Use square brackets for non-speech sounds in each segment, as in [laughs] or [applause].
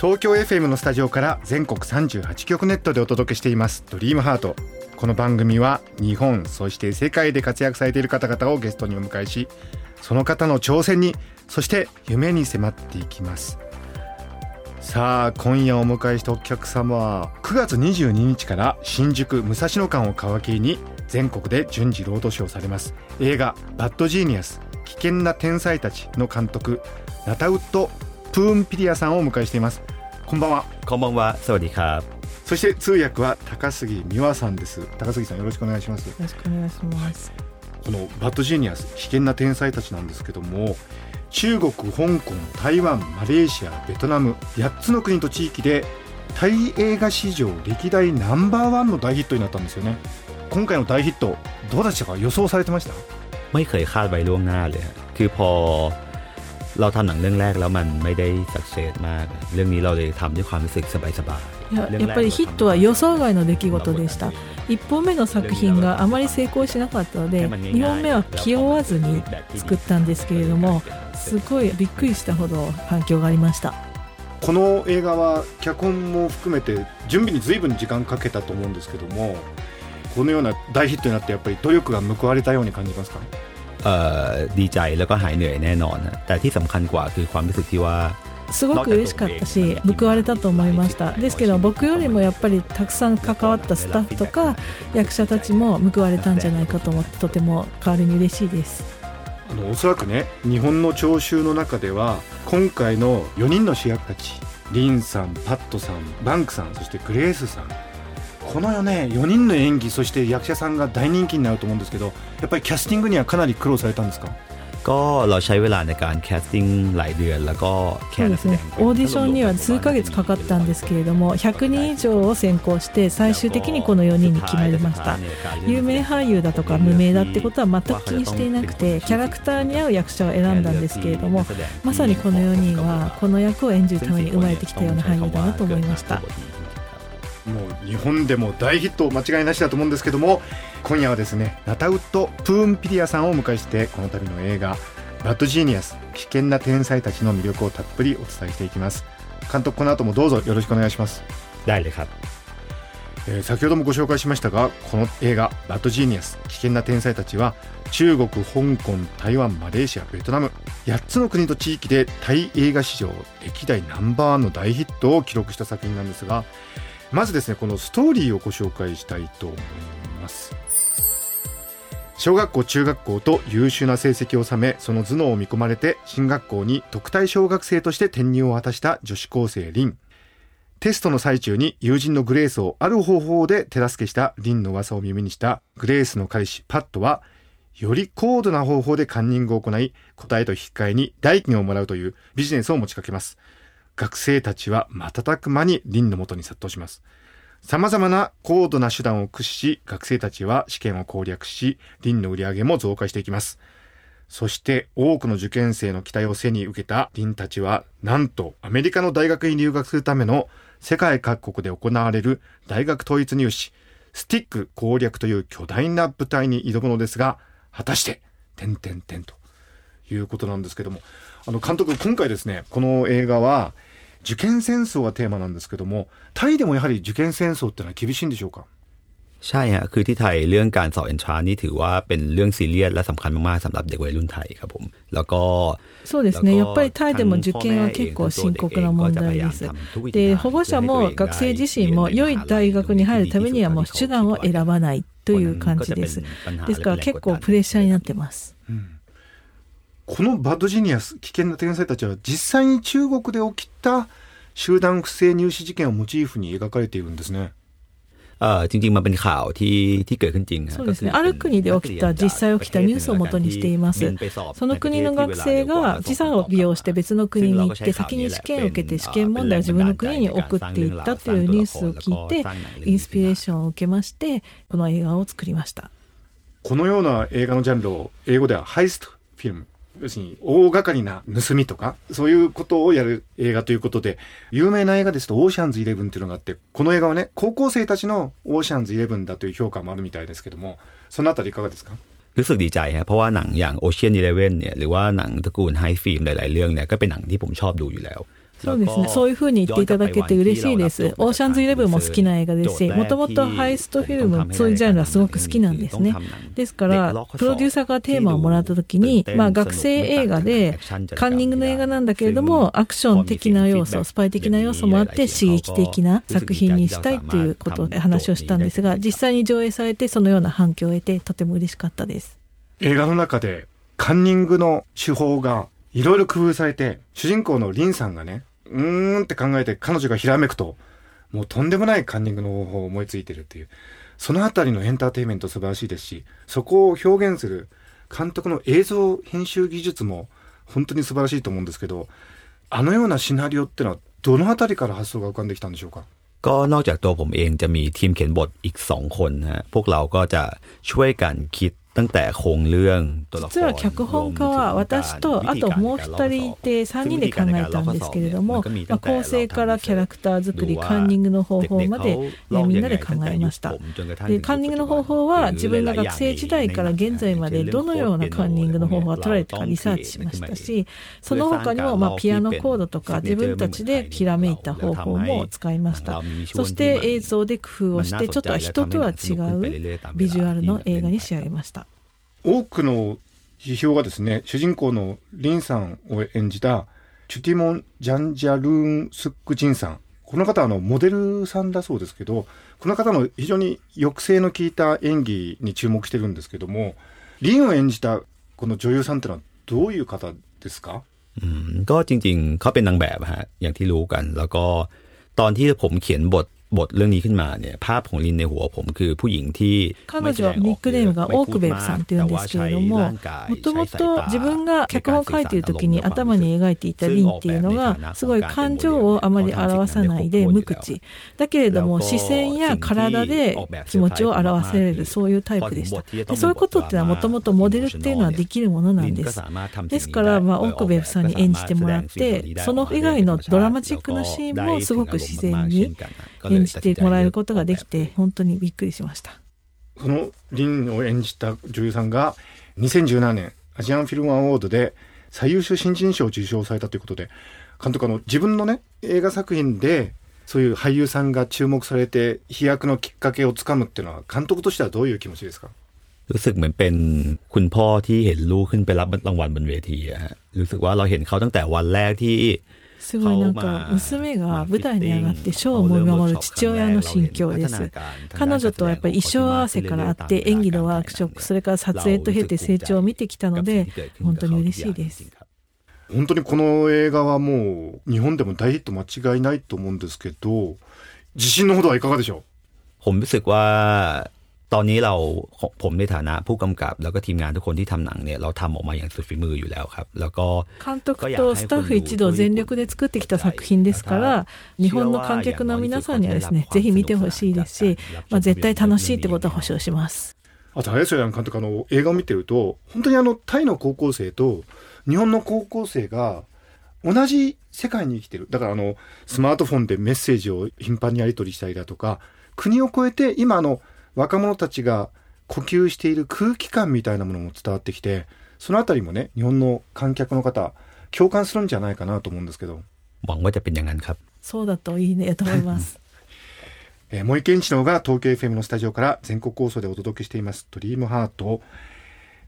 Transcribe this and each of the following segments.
東京 FM のスタジオから全国38局ネットでお届けしています。ドリームハート。この番組は日本そして世界で活躍されている方々をゲストにお迎えしその方の挑戦にそして夢に迫っていきます。さあ今夜お迎えしたお客様は9月22日から新宿武蔵野間を皮切りに全国で順次ロードショーされます。映画「バッドジーニアス危険な天才たち」の監督ナタウッド・プーンピリアさんをお迎えしていますこんばんはこんばんは、สวัสดีครับ。そして通訳は高杉美和さんです高杉さんよろしくお願いしますよろしくお願いします。このバッドジーニアス危険な天才たちなんですけども中国香港台湾マレーシアベトナム8つの国と地域でタイ映画史上歴代ナンバーワンの大ヒットになったんですよね今回の大ヒットどうでしたか予想されてましたไม่เคยคาดไว้ล่วงหน้าเลยฮะคือพอ เราทำหนังเรื่องแรกแล้วมันไม่ได้สักเซสมาก เรื่องนี้เราเลยทำด้วยความรู้สึกสบายいややっぱりヒットは予想外の出来事でした。1本目の作品があまり成功しなかったので、2本目は気負わずに作ったんですけれども、すごいびっくりしたほど反響がありました。この映画は脚本も含めて準備に随分時間かけたと思うんですけどもこのような大ヒットになってやっぱり努力が報われたように感じますかเอ่อ ดีใจแล้วก็หายเหนื่อยแน่นอนนะแต่ที่สำคัญกว่าคือความรู้สึกที่ว่า すごく嬉しかったし報われたと思いましたですけど僕よりもやっぱりたくさん関わったスタッフとか役者たちも報われたんじゃないかと思ってとても代わりに嬉しいですあのおそらくね日本の聴衆の中では今回の4人の主役たちリンさんパットさんバンクさんそしてグレースさん このよね4人の演技そして役者さんが大人気になると思うんですけどやっぱりキャスティングにはかなり苦労されたんですかก็เราใช้เวลาในการแคสติ้งหลายเดือนแล้วก็แค่ そうで นัก す แสด ね ง オーディションには数ヶ月かかったんですけれども100人以上を選考して最終的にこの4人に決まりました有名俳優だとか無名だってことは全く気にしていなくてキャラクターに合う役者を選んだんですけれどもまさにこの4人はこの役を演じるために生まれてきたような俳優だなと思いました もう日本でも大ヒット間違いなしだと思うんですけども今夜はですねナタウッド・プーンピリアさんをお迎えしてこの度の映画「バッドジーニアス危険な天才たち」の魅力をたっぷりお伝えしていきます。監督この後もどうぞよろしくお願いします。大丈夫え、先ほどもご紹介しましたがこの映画「バッドジーニアス危険な天才たちは」中国香港台湾マレーシアベトナム8つの国と地域でタイ映画史上歴代ナンバーワンの大ヒットを記録した作品なんですがまずですねこのストーリーをご紹介したいと思います。小学校中学校と優秀な成績を収めその頭脳を見込まれて進学校に特待小学生として転入を果たした女子高生リン。テストの最中に友人のグレースをある方法で手助けしたリンの噂を耳にしたグレースの彼氏パットはより高度な方法でカンニングを行い答えと引き換えに代金をもらうというビジネスを持ちかけます。学生たちは瞬く間にリンの元に殺到します。様々な高度な手段を駆使し学生たちは試験を攻略しリンの売り上げも増加していきます。そして多くの受験生の期待を背に受けたリンたちはなんとアメリカの大学に留学するための世界各国で行われる大学統一入試スティック攻略という巨大な舞台に挑むのですが果たして点点点ということなんですけども。あの監督今回ですねこの映画は受験戦争がテーマなんですけどもタイでもやはり受験戦争ってのは厳しいんでしょうか ใช่ฮะคือที่ไทยเรื่องการสอบเอนทรานนี่ถือว่าเป็นเรื่องซีเรียสและสำคัญมากๆสำหรับเด็กวัยรุ่นไทยครับผม แล้วก็ そうですねやっぱりタイでも受験は結構深刻な問題ですで保護者も学生自身も良い大学に入るためにはもう手段を選ばないという感じですですから結構プレッシャーになってます このバッドジニアス危険な天才たちは実際に中国で起きた集団不正入試事件をモチーフに描かれているんですね เออจริงๆมันเป็นข่าวที่ที่เกิดขึ้นจริงฮะ そうですね。ある国で起きた、実際起きたニュースを元にしています。その国の学生が時差を利用して別の国に行って、先に試験を受けて試験問題を自分の国に送っていったというニュースを聞いて、インスピレーションを受けまして、この映画を作りました。このような映画のジャンルを英語ではハイストフィルム 要するに大掛かりな盗みとかそういうことをやる映画ということで有名な映画ですとオーシャンズイレブンっていうのがあってこの映画はね高校生たちのオーシャンズイレブンだという評価もあるみたいですけどもそのあたりいかがですか รู้สึกดีใจฮะเพราะว่าหนังอย่าง Ocean Eleven เนี่ยหรือว่าหนังตระกูลไฮฟิล์มหลาย ๆ เรื่องเนี่ยก็เป็นหนังที่ผมชอบดูอยู่แล้ว そうですね。そういうふうに言っていただけて嬉しいです。オーシャンズイレブンも好きな映画ですし、もともとハイストフィルム、そういうジャンルはすごく好きなんですね。ですから、プロデューサーがテーマをもらった時に、まあ学生映画で、カンニングの映画なんだけれども、アクション的な要素、スパイ的な要素もあって刺激的な作品にしたいということを話をしたんですが、実際に上映されてそのような反響を得てとても嬉しかったです。映画の中でカンニングの手法がいろいろ工夫されて主人公のリンさんがねうーんって考えて彼女がひらめくともうとんでもないカンニングの方法を思いついてるっていうそのあたりのエンターテインメント素晴らしいですしそこを表現する監督の映像編集技術も本当に素晴らしいと思うんですけどあのようなシナリオってのはどのあたりから発想が浮かんできたんでしょうか ก็นอกจากตัวผมเองจะมีทีมเขียนบทอีกสองคนฮะพวกเราก็จะช่วยกันคิด ตั้งแต่โครงเรื่องตัวละคร 実は脚本家は私とあともう一人いて3人で考えたんですけれども、まあ、構成からキャラクター作りカンニングの方法まで、ね、みんなで考えましたでカンニングの方法は自分が学生時代から現在までどのようなカンニングの方法が取られたかリサーチしましたしその他にもまあピアノコードとか自分たちでひらめいた方法も使いましたそして映像で工夫をしてちょっと人とは違うビジュアルの映画に仕上げました 多くの批評がですね、主人公のリンさんを演じたチュティモン・ジャンジャルーン・スックジンさん。この方はあのモデルさんだそうですけど、この方の非常に抑制の効いた演技に注目してるんですけども、リンを演じたこの女優さんってのはどういう方ですかอืมก็จริงๆเขาเป็นนางแบบฮะอย่างที่รู้กัน แล้วก็ตอนที่ผมเขียนบท บทเรื่องนี้ขึ้นมาเนี่ยภาพของลินในหัวผมคือผู้หญิงที่もともと自分が脚本を書いている時に頭に描いていた凛っていうのがすごい感情をあまり表さないで無口だけれども視線や体で気持ちを表せるそういうタイプでした。でそういうことっていうのはもともとモデルっていうのはできるものなんです。ですからまあ奥部さんに演じてもらってその以外のドラマチックなシーンもすごく自然に演じてもらえることができて本当にびっくりしました。そのリンを演じた女優さんが2017年アジアンフィルムアワードで最優秀新人賞を受賞されたということで監督あの自分のね映画作品でそういう俳優さんが注目されて飛躍のきっかけをつかむっていうのは監督としてはどういう気持ちですか？รู้สึกเหมือนเป็นคุณพ่อที่เห็นลูกขึ้นไปรับรางวัลบนเวทีอะรู้สึกว่าเราเห็นเขาตั้งแต่วันแรกที่ すごいなんか娘が舞台に上がって賞を見守る父親の心境です。彼女とはやっぱり衣装合わせからあって演技のワークショップそれから撮影と経て成長を見てきたので本当に嬉しいです。本当にこの映画はもう日本でも大ヒット間違いないと思うんですけど自信のほどはいかがでしょう？本部席は ตอนนี้เราผมในฐานะผู้กำกับ แล้วก็ทีมงานทุกคนที่ทำหนังเนี่ยเราทำออกมาอย่างสุดฝีมืออยู่แล้วครับ แล้วก็ 監督とスタッフ一同全力で作ってきた作品ですから、日本の観客の皆さんにはですね、ぜひ見てほしいですし、まあ、絶対楽しいってことは保証します。あと、林さん監督、あの、映画を見てると、本当にあの、タイの高校生と日本の高校生が同じ世界に生きてる。だからあの、スマートフォンでメッセージを頻繁にやり取りしたりだとか、国を越えて今あの、 若者たちが呼吸している空気感みたいなものも伝わってきて、そのあたりもね、日本の観客の方、共感するんじゃないかなと思うんですけど。そうだといいねと思います。[laughs] えー、茂木健一郎が東京 FM のスタジオから全国放送でお届けしています「ドリームハート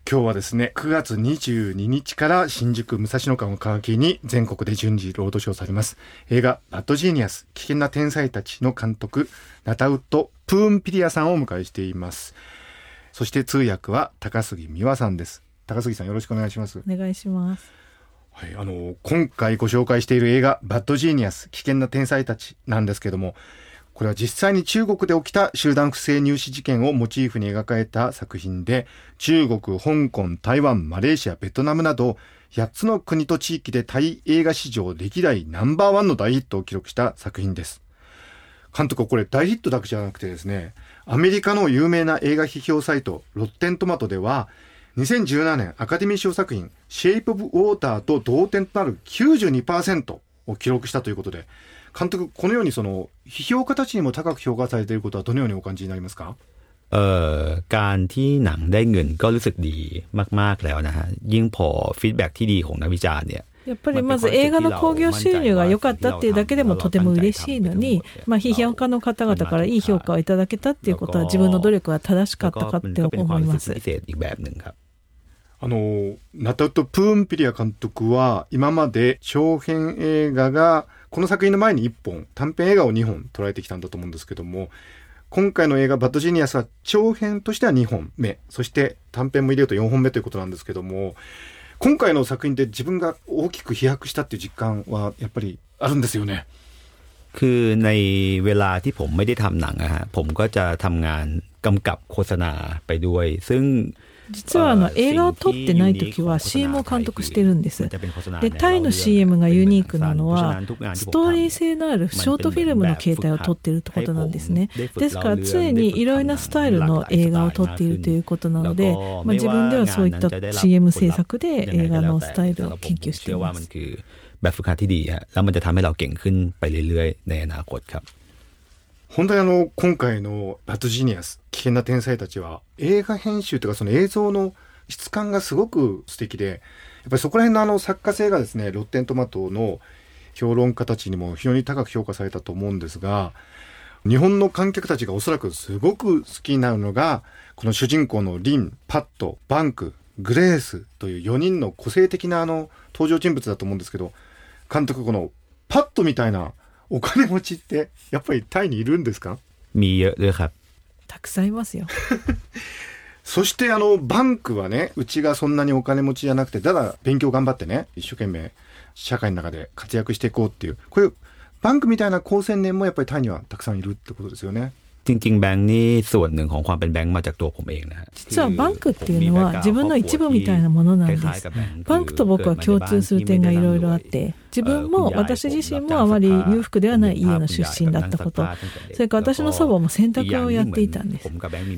今日はですね9月22日から新宿武蔵野館を皮切りに全国で順次ロードショーされます。映画「バッドジーニアス危険な天才たち」の監督ナタウッド・プーンピリアさんをお迎えしています。そして通訳は高杉美和さんです。高杉さんよろしくお願いします。お願いします。はい、あの今回ご紹介している映画「バッドジーニアス危険な天才たち」なんですけどもこれは実際に中国で起きた集団不正入試事件をモチーフに描かれた作品で、中国、香港、台湾、マレーシア、ベトナムなど、8つの国と地域でタイ映画史上歴代ナンバーワンの大ヒットを記録した作品です。監督は、これ大ヒットだけじゃなくてですね、アメリカの有名な映画批評サイト、ロッテントマトでは、2017年アカデミー賞作品、シェイプ・オブ・ウォーターと同点となる92%を記録したということで、監督、このようにその、批評家たちにも高く評価されていることはどのようにお感じになりますかเอ่อการที่หนังได้เงินก็รู้สึกดีมากๆแล้วนะฮะยิ่งพอฟีดแบ็ที่ดีของนักวิจารณ์เนี่ยやっぱりまず映画の興行収入が良かったっていうだけでもとても嬉しいのに、まあ、批評家の方々からいい評価をいただけたっていうことは自分の努力が正しかったかって思います。 あの、ナタウト・プーンピリア監督は今まで長編映画がこの作品の前に1本、短編映画を2本捉えてきたんだと思うんですけども、今回の映画バッドジーニアスは長編としては2本目、そして短編も入れると4本目ということなんですけども、今回の作品で自分が大きく飛躍したっていう実感はやっぱりあるんですよね。คือในเวลาที่ผมไม่ได้ทำหนังอะฮะผมก็จะทำงานกำกับโฆษณาไปด้วย ซึ่ง 実はあの映画を撮ってない時は CM を監督してるんです。で、タイの CM がユニークなのは、ストーリー性のあるショートフィルムの形態を撮ってるってことなんですね。ですから常にいろいろなスタイルの映画を撮っているということなので、まあ、自分ではそういった CM 制作で映画のスタイルを研究しています。แบบฝึกหัดที่ดีฮะแล้วมันจะทำให้เราเก่งขึ้นไปเรื่อยๆในอนาคตครับ 本当にあの、今回のバッドジニアス、危険な天才たちは、映画編集というかその映像の質感がすごく素敵で、やっぱりそこら辺のあの作家性がですね、ロッテントマトの評論家たちにも非常に高く評価されたと思うんですが、日本の観客たちがおそらくすごく好きになるのが、この主人公のリン、パット、バンク、グレースという4人の個性的なあの登場人物だと思うんですけど、監督このパットみたいなお金持ちってやっぱりタイにいるんですかมีเยอะด้วยครับたくさんいますよ[laughs] そしてあのバンクはねうちがそんなにお金持ちじゃなくてただ勉強頑張ってね一生懸命社会の中で活躍していこうっていうこういうバンクみたいな高青年もやっぱりタイにはたくさんいるってことですよね。จริงๆแบงค์นี่ส่วนหนึ่งของความเป็นแบงค์มาจากตัวผมเองนะ実はバンクっていうのは自分の一部みたいなものなんです。バンクと僕は共通する点がいろいろあって、 自分も私自身もあまり裕福ではない家の出身だったこと、それから私の祖母も洗濯をやっていたんです。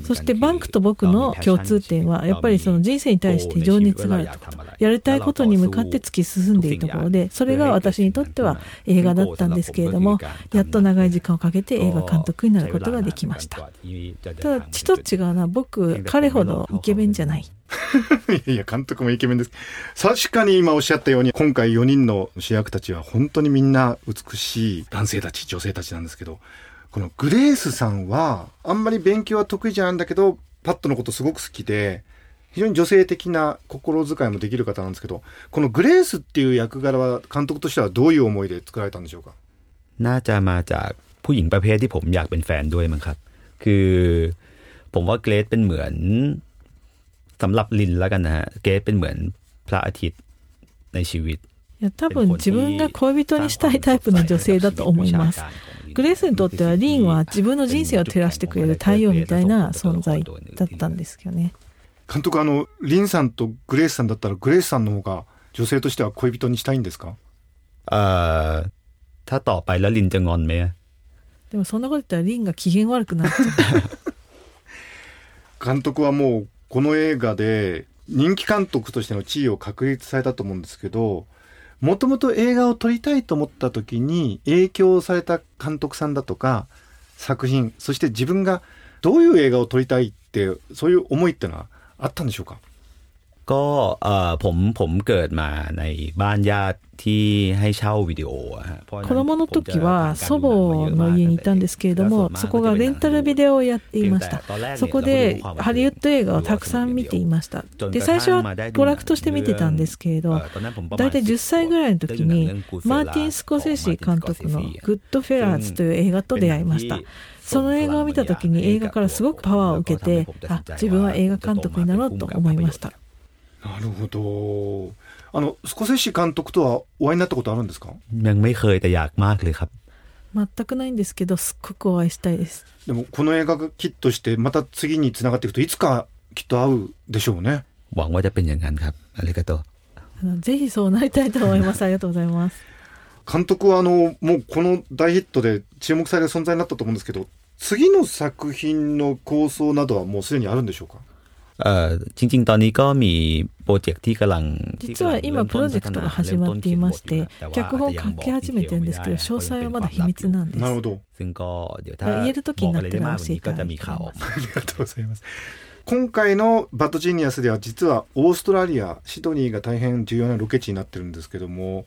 そしてバンクと僕の共通点は、やっぱりその人生に対して情熱があるとこと、やりたいことに向かって突き進んでいるところで、それが私にとっては映画だったんですけれども、やっと長い時間をかけて映画監督になることができました。ただ、ちと違うな、僕、彼ほどイケメンじゃない。いや、監督もイケメンです。確かに今おっしゃったように、今回4人の主役たちは本当にみんな美しい男性たち、女性たちなんですけど、このグレースさんは、あんまり勉強は得意じゃないんだけど、パットのことすごく好きで、非常に女性的な心遣いもできる方なんですけど、このグレースっていう役柄は監督としてはどういう思いで作られたんでしょうかน่าจะมาจากผู้หญิงประเภทที่ผมอยากเป็นแฟนด้วยมั้งครับ คือผมว่าเกรซเป็นเหมือน สำหรับลินแล้วกันนะฮะเกสเป็นเหมือนพระอาทิตย์ในชีวิตいや多分自分が恋人にしたいタイプの女性だと思います。グレースにとってはリンは自分の人生を照らしてくれる太陽みたいな存在だったんですけどね。監督あのリンさんとグレースさんだったらグレースさんの方が女性としては恋人にしたいんですかเอ่อถ้าต่อไปแล้วลินจะงอนไหมでもそんなこと言ったらリンが機嫌悪くなっちゃう。[laughs] [laughs] 監督はもう この映画で人気監督としての地位を確立されたと思うんですけど、もともと映画を撮りたいと思った時に影響された監督さんだとか作品、そして自分がどういう映画を撮りたいって、そういう思いってのはあったんでしょうか？ ก็เอ่อผมผมเกิดมาในบ้านญาติที่ให้เช่าวิดีโอ子供の時は祖母の家にいたんですけれどもそこがレンタルビデオをやっていましたそこでハリウッド映画をたくさん見ていましたで最初は娯楽として見てたんですけれど大体10歳ぐらいの時にマーティン・スコセッシ監督の「グッド・フェラーズ」という映画と出会いましたその映画を見た時に映画からすごくパワーを受けてあ自分は映画監督になろうと思いました なるほどあのスコセッシ監督とはお会いになったことあるんですかยังไม่เคยแต่อยากมากเลยครับ 全くないんですけどすっごくお会いしたいですでもこの映画がきっとしてまた次につながっていくといつかきっと会うでしょうねหวังว่าจะเป็นอย่างนั้นครับありがとうあのぜひそうなりたいと思いますありがとうございます監督はあのもうこの大ヒットで注目される存在になったと思うんですけど次の作品の構想などはもうすでにあるんでしょうか เอ่อจริ実は今プロジェクトが始まっていまして脚本書き始めてるんですけど詳細はまだ秘密なんです。なるほど。言える時になってら教ていだます。ありがとうござい。ます今回のバッドジニアスでは実はオーストラリアシドニーが大変重要なロケ地になってるんですけども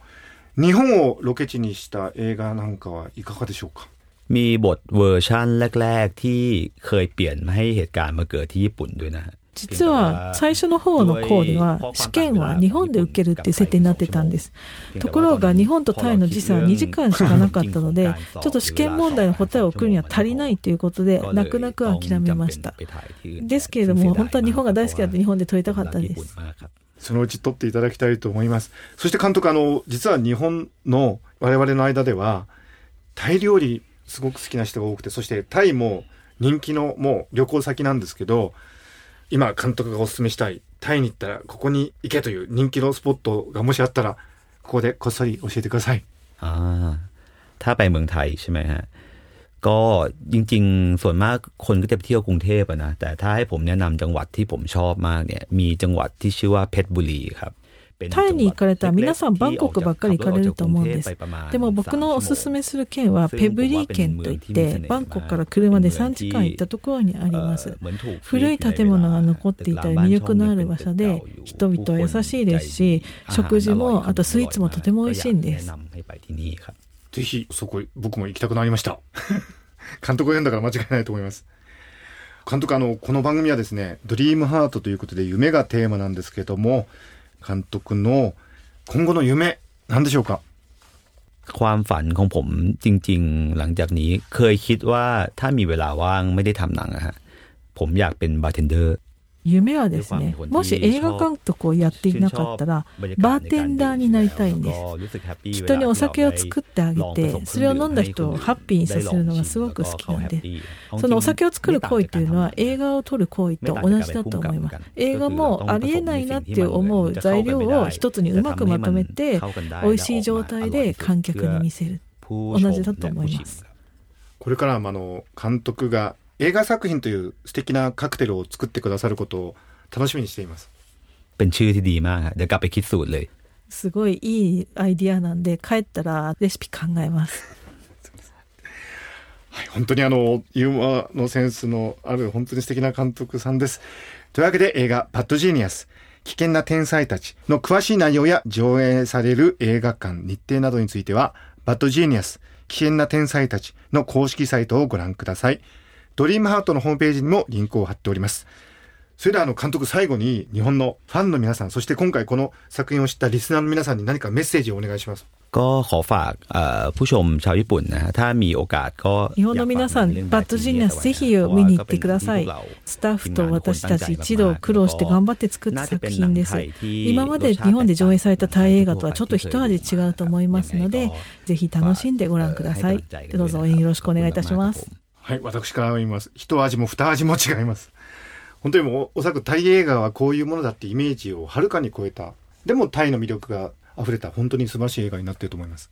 日本をロケ地にした映画なんかはい。かがでしょうかมีบทเวอร์ชันแรก ๆ ที่เคยเปลี่ยนให้เหตุการณ์มาเกิดที่ญี่ปุ่นด้วยนะ 実は最初の方の項では試験は日本で受けるっていう設定になってたんです。ところが日本とタイの時差は2時間しかなかったのでちょっと試験問題の答えを送るには足りないということで泣く泣く諦めました。ですけれども本当は日本が大好きだって日本で撮りたかったですそのうち撮っていただきたいと思いますそして監督あの実は日本の我々の間ではタイ料理すごく好きな人が多くてそしてタイも人気のもう旅行先なんですけど今監督がお勧めしたいタイに行ったらここに行けという人気のスポットがもしあったらここでこっそり教えてください อ่าถ้าไปเมืองไทยใช่ไหมฮะ ก็จริง ๆ ส่วนมากคนก็จะไปเที่ยวกรุงเทพอะนะ แต่ถ้าให้ผมแนะนำจังหวัดที่ผมชอบมากเนี่ย มีจังหวัดที่ชื่อว่าเพชรบุรีครับ タイに行かれたら皆さんバンコクばっかり行かれると思うんです。でも僕のおすすめする県はペブリー県といってバンコクから車で3時間行ったところにあります。古い建物が残っていたり魅力のある場所で人々は優しいですし食事もあとスイーツもとても美味しいんです。ぜひそこ僕も行きたくなりました監督が読んだから間違いないと思います監督あのこの番組はですね「ドリームハートということで夢がテーマなんですけども監督の今後の夢何でしょうかความฝันของผมจริง ๆ หลังจากนี้เคยคิดว่าถ้ามีเวลาว่างไม่ได้ทำหนังอะฮะผมอยากเป็นบาร์เทนเดอร์ 夢はですねもし映画監督をやっていなかったらバーテンダーになりたいんです。人にお酒を作ってあげてそれを飲んだ人をハッピーにさせるのがすごく好きなんで。そのお酒を作る行為というのは映画を撮る行為と同じだと思います。映画もありえないなって思う材料を一つにうまくまとめて美味しい状態で観客に見せる。同じだと思います。これからあの監督が映画作品という素敵なカクテルを作ってくださることを楽しみにしています。เป็นชื่อที่ดีมากเดี๋ยวกลับไปคิดสูตรเลย。すごいいいアイディアなんで帰ったらレシピ考えます。[laughs] はい、本当にあのユーモアのセンスのある本当に素敵な監督さんです。というわけで映画「バッドジーニアス危険な天才たち」の詳しい内容や上映される映画館日程などについては「バッドジーニアス危険な天才たち」の公式サイトをご覧ください。 ドリームハートのホームページにもリンクを貼っております。それではあの監督最後に日本のファンの皆さん、そして今回この作品を知ったリスナーの皆さんに何かメッセージをお願いします。ก็ขอฝากผู้ชมชาวญี่ปุ่นนะถ้ามีโอกาสก็日本の皆さんバッドジニアスぜひ見に行ってくださいスタッフと私たち一同苦労して頑張って作った作品です今まで日本で上映されたタイ映画とはちょっと一味違うと思いますのでぜひ楽しんでご覧くださいどうぞ応援よろしくお願いいたします はい、私から言います。一味も二味も違います。本当にもう、おそらくタイ映画はこういうものだってイメージをはるかに超えた。でもタイの魅力が溢れた本当に素晴らしい映画になっていると思います。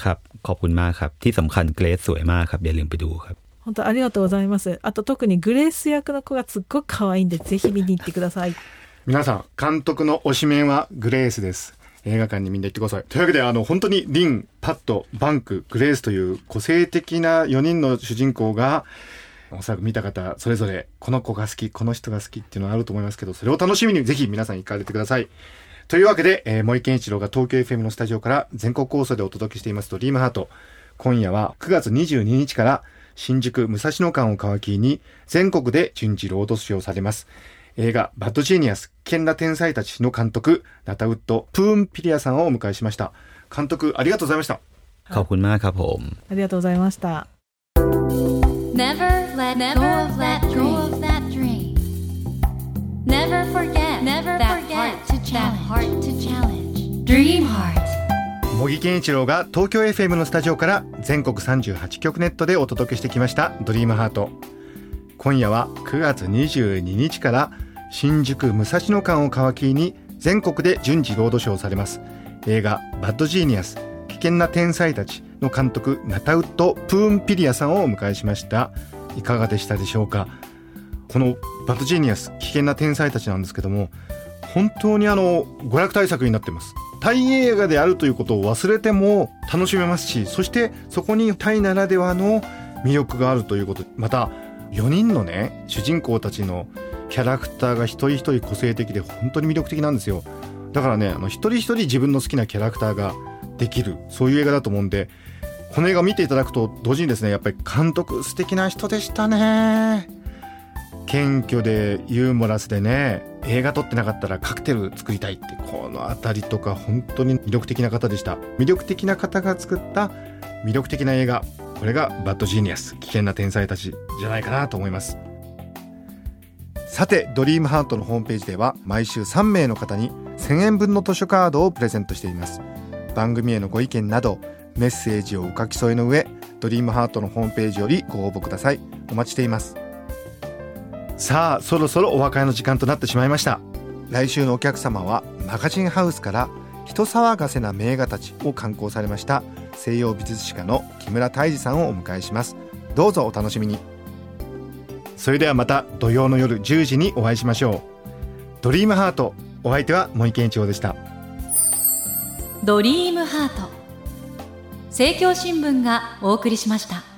ครับขอบคุณมากครับที่สำคัญเกรซสวยมากครับอย่าลืมไปดูครับ本当ありがとうございます。あと特にグレース役の子がすっごく可愛いんでぜひ見に行ってください。皆さん監督の推しメンはグレースです。 映画館にみんな行ってください。というわけで、あの、本当にリン、パット、バンク、グレースという個性的な4人の主人公が、おそらく見た方、それぞれ、この子が好き、この人が好きっていうのはあると思いますけど、それを楽しみにぜひ皆さん行かれてください。というわけで、えー、森健一郎が東京 FM のスタジオから全国放送でお届けしていますと、リームハート。今夜は9月22日から新宿武蔵野間を皮切りに全国で順次ロードショーされます。映画バッドジーニアス、危険な天才たちの監督、ナタウッド・プーンピリアさんをお迎えしました。監督、ありがとうございました。ขอบคุณมากครับผม。ありがとうございました。Never let go of that dream. Never forget that heart to challenge. Dream heart. 茂木健一郎が東京 FM のスタジオから全国38局ネットでお届けしてきました「ドリームハート 今夜は9月22日から新宿武蔵野館を皮切りに全国で順次ロードショーされます。映画「バッドジーニアス危険な天才たち」の監督ナタウッド・プーンピリアさんをお迎えしました。いかがでしたでしょうか？この「バッドジーニアス危険な天才たち」なんですけども本当にあの娯楽大作になってます。タイ映画であるということを忘れても楽しめますしそしてそこにタイならではの魅力があるということ。また4人のね主人公たちのキャラクターが一人一人個性的で本当に魅力的なんですよ。だからねあの一人一人自分の好きなキャラクターができるそういう映画だと思うんでこの映画見ていただくと同時にですねやっぱり監督素敵な人でしたね。謙虚でユーモラスでね映画撮ってなかったらカクテル作りたいってこの辺りとか本当に魅力的な方でした。魅力的な方が作った魅力的な映画。これがバッドジーニアス危険な天才たちじゃないかなと思います。さてドリームハートのホームページでは毎週3名の方に1000円分の図書カードをプレゼントしています。番組へのご意見などメッセージをお書き添えの上ドリームハートのホームページよりご応募ください。お待ちしています。さあそろそろお別れの時間となってしまいました。来週のお客様はマガジンハウスから人騒がせな名画たちを刊行されました西洋美術史家の木村泰治さんをお迎えします。どうぞお楽しみに。それではまた土曜の夜10時にお会いしましょう。ドリームハートお相手は森健一郎でした。ドリームハート。政教新聞がお送りしました。